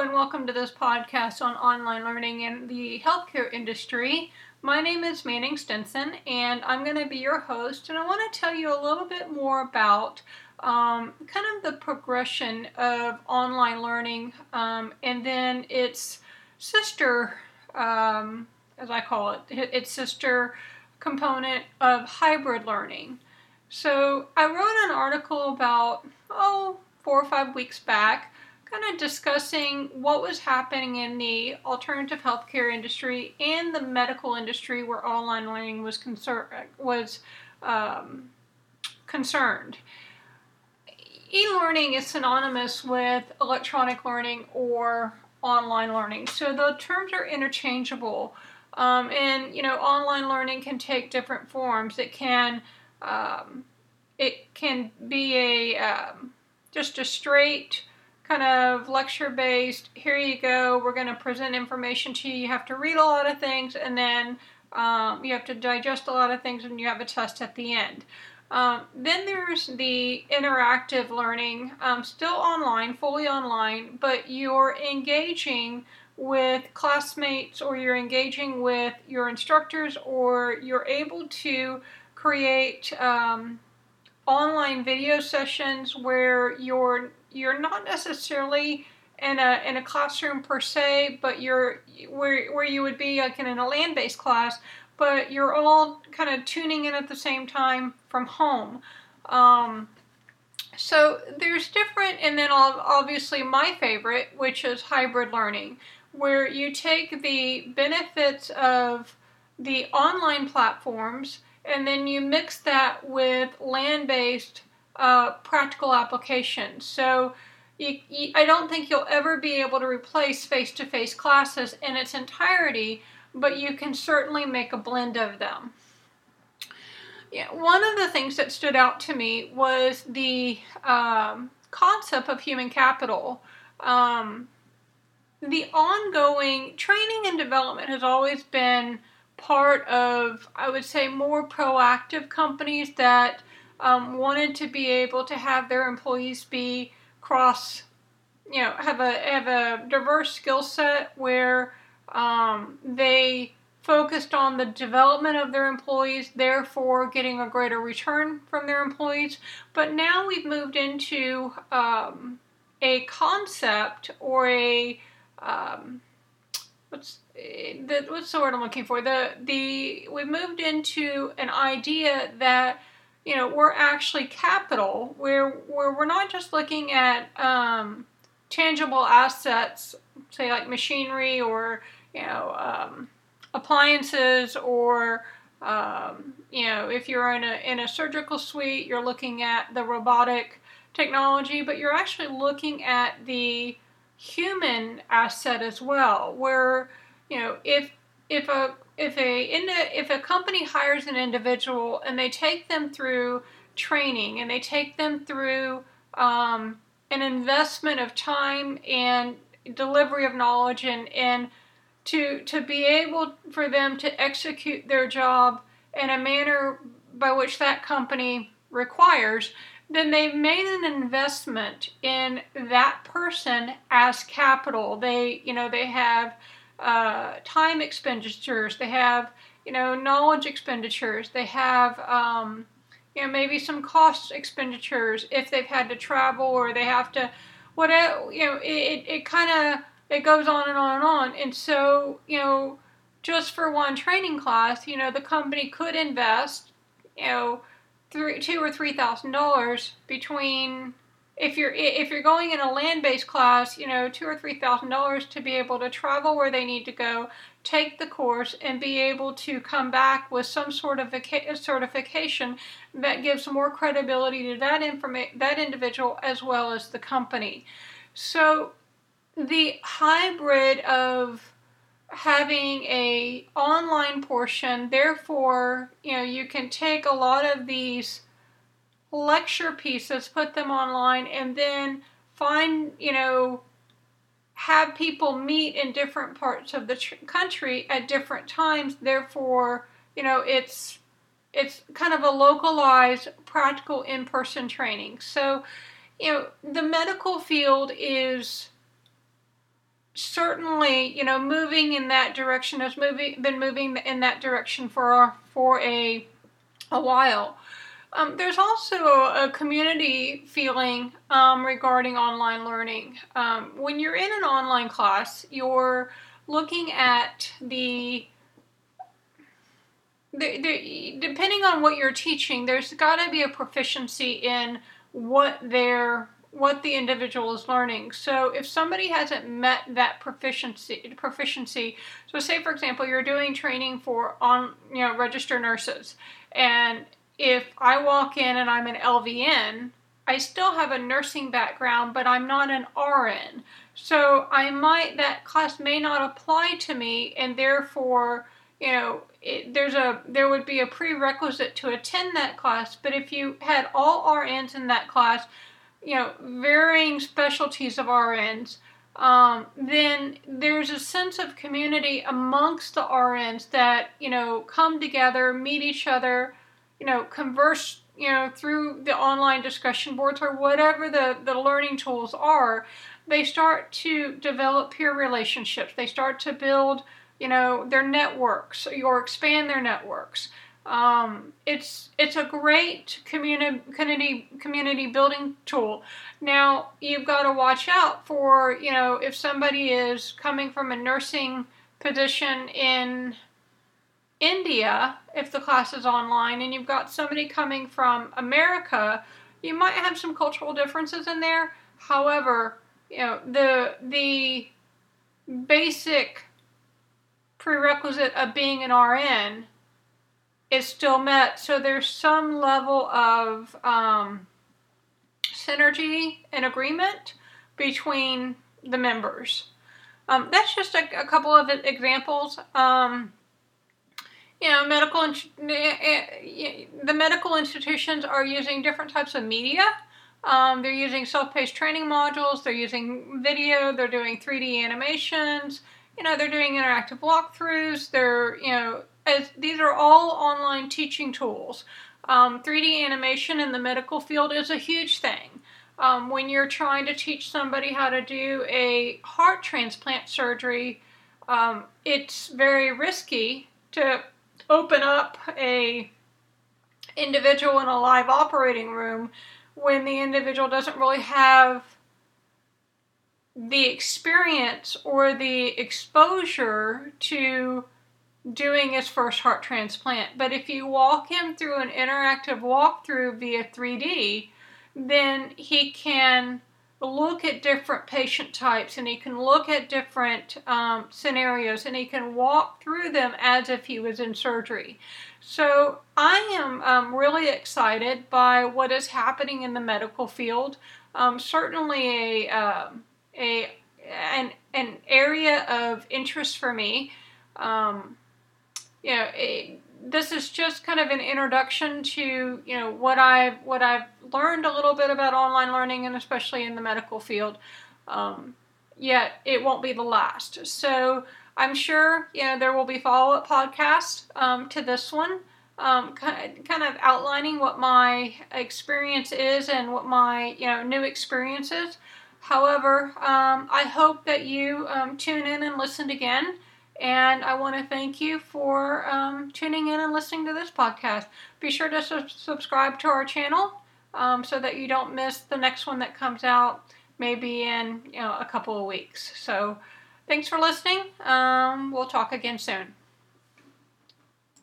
And welcome to this podcast on online learning in the healthcare industry. My name is Manning Stinson, and I'm going to be your host. And I want to tell you a little bit more about um, kind of the progression of online learning um, and then its sister, um, as I call it, its sister component of hybrid learning. So I wrote an article about, oh, four or five weeks back kind of discussing what was happening in the alternative healthcare industry and the medical industry where online learning was was um, concerned. E-learning is synonymous with electronic learning or online learning, so the terms are interchangeable. Um, and you know, online learning can take different forms. It can um, it can be a um, just a straight kind of lecture based. Here you go. We're going to present information to you. You have to read a lot of things, and then um, you have to digest a lot of things, and you have a test at the end. Um, then there's the interactive learning, um, still online, fully online, but you're engaging with classmates or you're engaging with your instructors or you're able to create um, online video sessions where you're you're not necessarily in a in a classroom per se, but you're where where you would be like in a land based class, but you're all kind of tuning in at the same time from home. Um, so there's different, and then obviously my favorite, which is hybrid learning, where you take the benefits of the online platforms and then you mix that with land based uh, practical applications. So you, you, I don't think you'll ever be able to replace face to face classes in its entirety, but you can certainly make a blend of them. Yeah, one of the things that stood out to me was the um, concept of human capital. Um, the ongoing training and development has always been part of, I would say, more proactive companies that um, wanted to be able to have their employees be cross, you know, have a have a diverse skill set where um, they focused on the development of their employees, therefore getting a greater return from their employees. But now we've moved into um, a concept or a um, what's the what's the word I'm looking for? The the we've moved into an idea that you know we're actually capital. Where where we're not just looking at um, tangible assets, say like machinery or you know um, appliances or um, you know if you're in a in a surgical suite, you're looking at the robotic technology, but you're actually looking at the human asset as well, where you know if if a if a if a company hires an individual and they take them through training and they take them through um, an investment of time and delivery of knowledge and and to to be able for them to execute their job in a manner by which that company requires then they've made an investment in that person as capital. They, you know, they have uh, time expenditures, they have, you know, knowledge expenditures, they have, um, you know, maybe some cost expenditures if they've had to travel or they have to, whatever, you know, it, it kind of, it goes on and on and on. And so, you know, just for one training class, you know, the company could invest, you know, three, two or three thousand dollars between if you're if you're going in a land-based class, you know, two or three thousand dollars to be able to travel where they need to go, take the course, and be able to come back with some sort of uh, certification that gives more credibility to that informa- that individual as well as the company. So the hybrid of having a online portion therefore you know you can take a lot of these lecture pieces put them online and then find you know have people meet in different parts of the tr- country at different times therefore you know it's it's kind of a localized practical in-person training so you know the medical field is certainly, you know, moving in that direction has moving been moving in that direction for for a a while. Um, there's also a community feeling um, regarding online learning. Um, when you're in an online class, you're looking at the, the, the depending on what you're teaching, there's got to be a proficiency in what they're what the individual is learning. So if somebody hasn't met that proficiency proficiency, so say for example you're doing training for on you know registered nurses and if I walk in and I'm an LVN, I still have a nursing background, but I'm not an RN. So I might that class may not apply to me, and therefore, you know, it, there's a there would be a prerequisite to attend that class. But if you had all RNs in that class, you know, varying specialties of RNs, um, then there's a sense of community amongst the RNs that you know come together, meet each other you know, converse, you know, through the online discussion boards or whatever the, the learning tools are, they start to develop peer relationships. They start to build, you know, their networks or expand their networks. Um, it's it's a great community community community building tool. Now you've got to watch out for you know if somebody is coming from a nursing position in India, if the class is online, and you've got somebody coming from America, you might have some cultural differences in there. However, you know the the basic prerequisite of being an RN is still met. So there's some level of um, synergy and agreement between the members. Um, that's just a, a, couple of examples. Um, you know, medical the medical institutions are using different types of media. Um, they're using self-paced training modules. They're using video. They're doing 3D animations. You know, they're doing interactive walkthroughs. They're you know, as these are all online teaching tools. Um, 3D animation in the medical field is a huge thing. Um, when you're trying to teach somebody how to do a heart transplant surgery, um, it's very risky to open up a individual in a live operating room when the individual doesn't really have the experience or the exposure to doing his first heart transplant. But if you walk him through an interactive walkthrough via 3D, then he can look at different patient types and he can look at different um, scenarios and he can walk through them as if he was in surgery. So I am um, really excited by what is happening in the medical field. Um, certainly a, um, a an, an area of interest for me. Um, you know, it, this is just kind of an introduction to you know what I've what I've learned a little bit about online learning and especially in the medical field. Um, yet it won't be the last. So I'm sure you know there will be follow up podcasts um, to this one, um, kind of outlining what my experience is and what my you know new experiences. However, um, I hope that you um, tune in and listen again. And I want to thank you for um, tuning in and listening to this podcast. Be sure to su- subscribe to our channel um, so that you don't miss the next one that comes out maybe in you know, a couple of weeks. So thanks for listening. Um, we'll talk again soon.